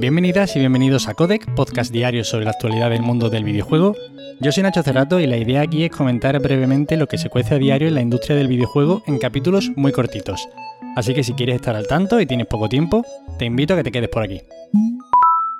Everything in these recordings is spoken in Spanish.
Bienvenidas y bienvenidos a Codec, podcast diario sobre la actualidad del mundo del videojuego. Yo soy Nacho Cerrato y la idea aquí es comentar brevemente lo que se cuece a diario en la industria del videojuego en capítulos muy cortitos. Así que si quieres estar al tanto y tienes poco tiempo, te invito a que te quedes por aquí.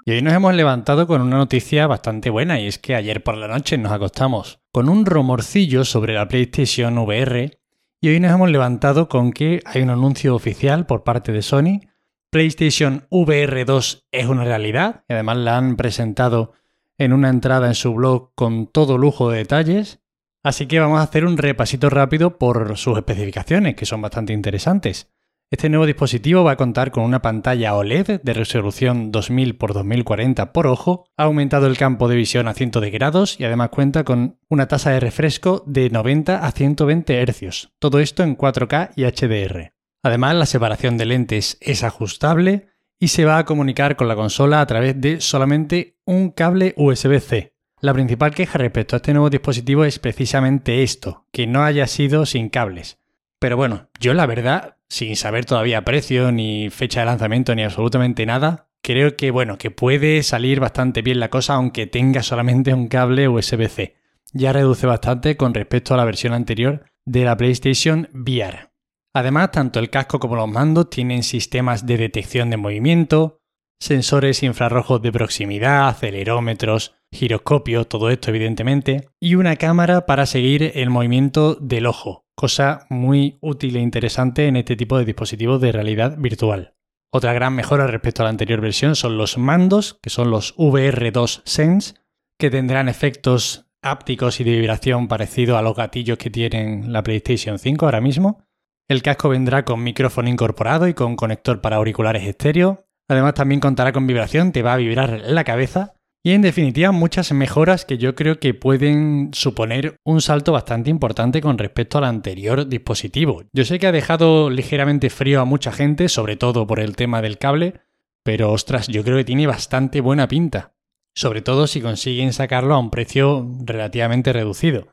Y hoy nos hemos levantado con una noticia bastante buena y es que ayer por la noche nos acostamos con un rumorcillo sobre la PlayStation VR y hoy nos hemos levantado con que hay un anuncio oficial por parte de Sony. PlayStation VR 2 es una realidad y además la han presentado en una entrada en su blog con todo lujo de detalles. Así que vamos a hacer un repasito rápido por sus especificaciones, que son bastante interesantes. Este nuevo dispositivo va a contar con una pantalla OLED de resolución 2000 x 2040 por ojo, ha aumentado el campo de visión a 100 grados y además cuenta con una tasa de refresco de 90 a 120 Hz. Todo esto en 4K y HDR. Además, la separación de lentes es ajustable y se va a comunicar con la consola a través de solamente un cable USB-C. La principal queja respecto a este nuevo dispositivo es precisamente esto, que no haya sido sin cables. Pero bueno, yo la verdad sin saber todavía precio, ni fecha de lanzamiento, ni absolutamente nada, creo que bueno, que puede salir bastante bien la cosa aunque tenga solamente un cable USB-C. Ya reduce bastante con respecto a la versión anterior de la PlayStation VR. Además, tanto el casco como los mandos tienen sistemas de detección de movimiento, sensores infrarrojos de proximidad, acelerómetros, giroscopio, todo esto evidentemente, y una cámara para seguir el movimiento del ojo, cosa muy útil e interesante en este tipo de dispositivos de realidad virtual. Otra gran mejora respecto a la anterior versión son los mandos, que son los VR2 Sense, que tendrán efectos ápticos y de vibración parecido a los gatillos que tienen la PlayStation 5 ahora mismo. El casco vendrá con micrófono incorporado y con conector para auriculares estéreo. Además también contará con vibración, te va a vibrar la cabeza y en definitiva, muchas mejoras que yo creo que pueden suponer un salto bastante importante con respecto al anterior dispositivo. Yo sé que ha dejado ligeramente frío a mucha gente, sobre todo por el tema del cable, pero ostras, yo creo que tiene bastante buena pinta. Sobre todo si consiguen sacarlo a un precio relativamente reducido.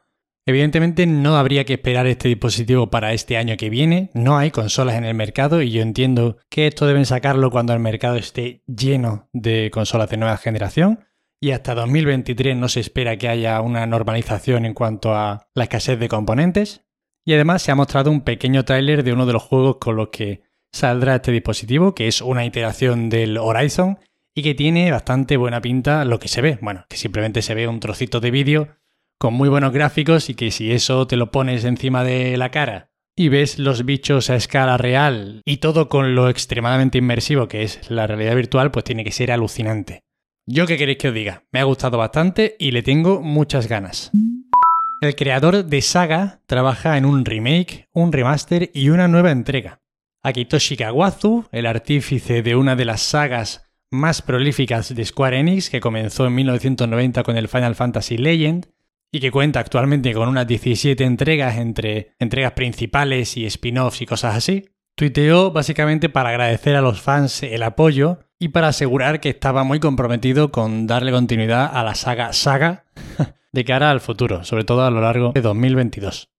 Evidentemente no habría que esperar este dispositivo para este año que viene, no hay consolas en el mercado y yo entiendo que esto deben sacarlo cuando el mercado esté lleno de consolas de nueva generación, y hasta 2023 no se espera que haya una normalización en cuanto a la escasez de componentes. Y además se ha mostrado un pequeño tráiler de uno de los juegos con los que saldrá este dispositivo, que es una iteración del Horizon y que tiene bastante buena pinta lo que se ve. Bueno, que simplemente se ve un trocito de vídeo con muy buenos gráficos y que si eso te lo pones encima de la cara y ves los bichos a escala real y todo con lo extremadamente inmersivo que es la realidad virtual, pues tiene que ser alucinante. Yo qué queréis que os diga, me ha gustado bastante y le tengo muchas ganas. El creador de Saga trabaja en un remake, un remaster y una nueva entrega. Akitoshi Kawazu, el artífice de una de las sagas más prolíficas de Square Enix, que comenzó en 1990 con el Final Fantasy Legend y que cuenta actualmente con unas 17 entregas entre entregas principales y spin-offs y cosas así, tuiteó básicamente para agradecer a los fans el apoyo y para asegurar que estaba muy comprometido con darle continuidad a la saga Saga de cara al futuro, sobre todo a lo largo de 2022.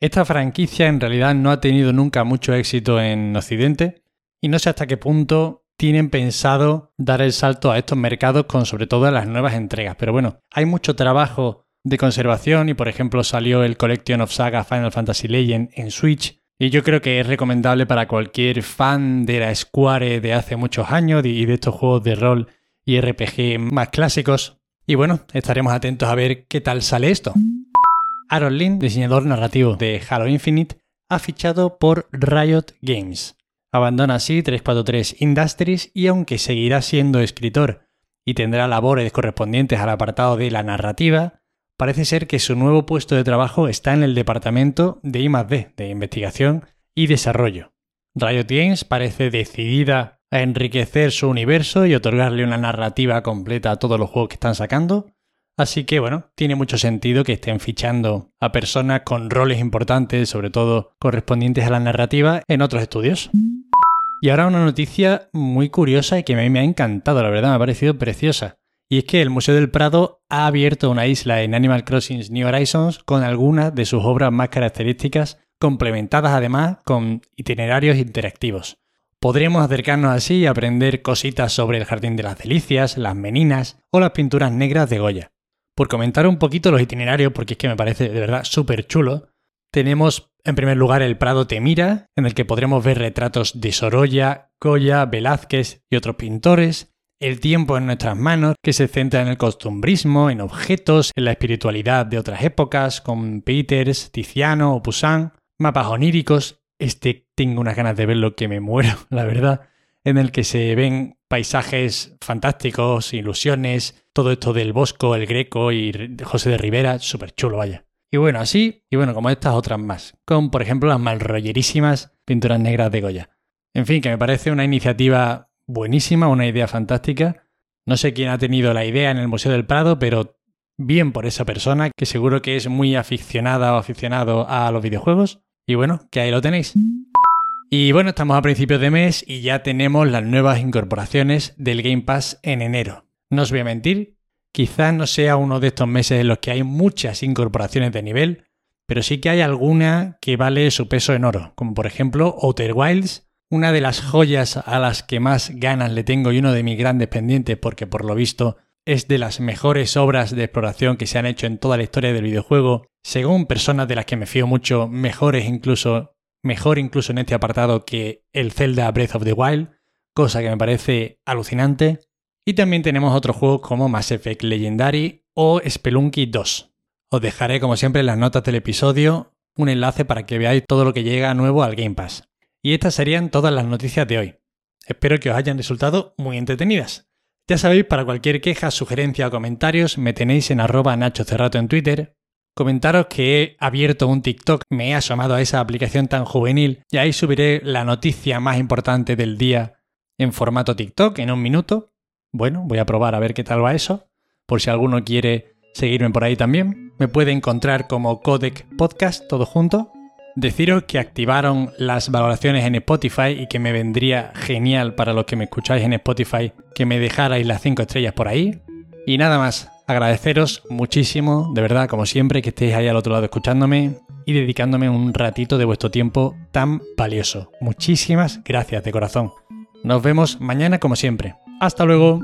Esta franquicia en realidad no ha tenido nunca mucho éxito en Occidente y no sé hasta qué punto tienen pensado dar el salto a estos mercados con sobre todo las nuevas entregas. Pero bueno, hay mucho trabajo de conservación y por ejemplo salió el Collection of Saga Final Fantasy Legend en Switch y yo creo que es recomendable para cualquier fan de la Square de hace muchos años y de estos juegos de rol y RPG más clásicos. Y bueno, estaremos atentos a ver qué tal sale esto. Aaron Lynn, diseñador narrativo de Halo Infinite, ha fichado por Riot Games. Abandona así 343 Industries y aunque seguirá siendo escritor y tendrá labores correspondientes al apartado de la narrativa, parece ser que su nuevo puesto de trabajo está en el departamento de I+D, de investigación y desarrollo. Riot Games parece decidida a enriquecer su universo y otorgarle una narrativa completa a todos los juegos que están sacando. Así que bueno, tiene mucho sentido que estén fichando a personas con roles importantes, sobre todo correspondientes a la narrativa, en otros estudios. Y ahora una noticia muy curiosa y que a mí me ha encantado, la verdad, me ha parecido preciosa. Y es que el Museo del Prado ha abierto una isla en Animal Crossing New Horizons con algunas de sus obras más características, complementadas además con itinerarios interactivos. Podremos acercarnos así y aprender cositas sobre el Jardín de las Delicias, las Meninas o las pinturas negras de Goya. Por comentar un poquito los itinerarios, porque es que me parece de verdad súper chulo, tenemos en primer lugar el Prado Temira, en el que podremos ver retratos de Sorolla, Goya, Velázquez y otros pintores, el tiempo en nuestras manos, que se centra en el costumbrismo, en objetos, en la espiritualidad de otras épocas, con Peters, Tiziano o Poussin, mapas oníricos, este tengo unas ganas de verlo que me muero, la verdad, en el que se ven paisajes fantásticos, ilusiones, todo esto del Bosco, el Greco y José de Rivera, súper chulo, vaya. Y bueno, así, y bueno, como estas otras más, con por ejemplo las malrollerísimas pinturas negras de Goya. En fin, que me parece una iniciativa buenísima, una idea fantástica. No sé quién ha tenido la idea en el Museo del Prado, pero bien por esa persona, que seguro que es muy aficionada o aficionado a los videojuegos. Y bueno, que ahí lo tenéis. Y bueno, estamos a principios de mes y ya tenemos las nuevas incorporaciones del Game Pass en enero. No os voy a mentir, quizás no sea uno de estos meses en los que hay muchas incorporaciones de nivel, pero sí que hay alguna que vale su peso en oro, como por ejemplo Outer Wilds, una de las joyas a las que más ganas le tengo y uno de mis grandes pendientes porque por lo visto es de las mejores obras de exploración que se han hecho en toda la historia del videojuego, según personas de las que me fío mucho, mejores incluso, mejor incluso en este apartado que el Zelda Breath of the Wild, cosa que me parece alucinante. Y también tenemos otros juegos como Mass Effect Legendary o Spelunky 2. Os dejaré como siempre en las notas del episodio un enlace para que veáis todo lo que llega nuevo al Game Pass. Y estas serían todas las noticias de hoy. Espero que os hayan resultado muy entretenidas. Ya sabéis, para cualquier queja, sugerencia o comentarios, me tenéis en arroba Nacho Cerrato en Twitter. Comentaros que he abierto un TikTok, me he asomado a esa aplicación tan juvenil y ahí subiré la noticia más importante del día en formato TikTok en un minuto. Bueno, voy a probar a ver qué tal va eso. Por si alguno quiere seguirme por ahí también. Me puede encontrar como Codec Podcast, todo junto. Deciros que activaron las valoraciones en Spotify y que me vendría genial para los que me escucháis en Spotify que me dejarais las 5 estrellas por ahí. Y nada más, agradeceros muchísimo, de verdad, como siempre, que estéis ahí al otro lado escuchándome y dedicándome un ratito de vuestro tiempo tan valioso. Muchísimas gracias de corazón. Nos vemos mañana como siempre. Hasta luego.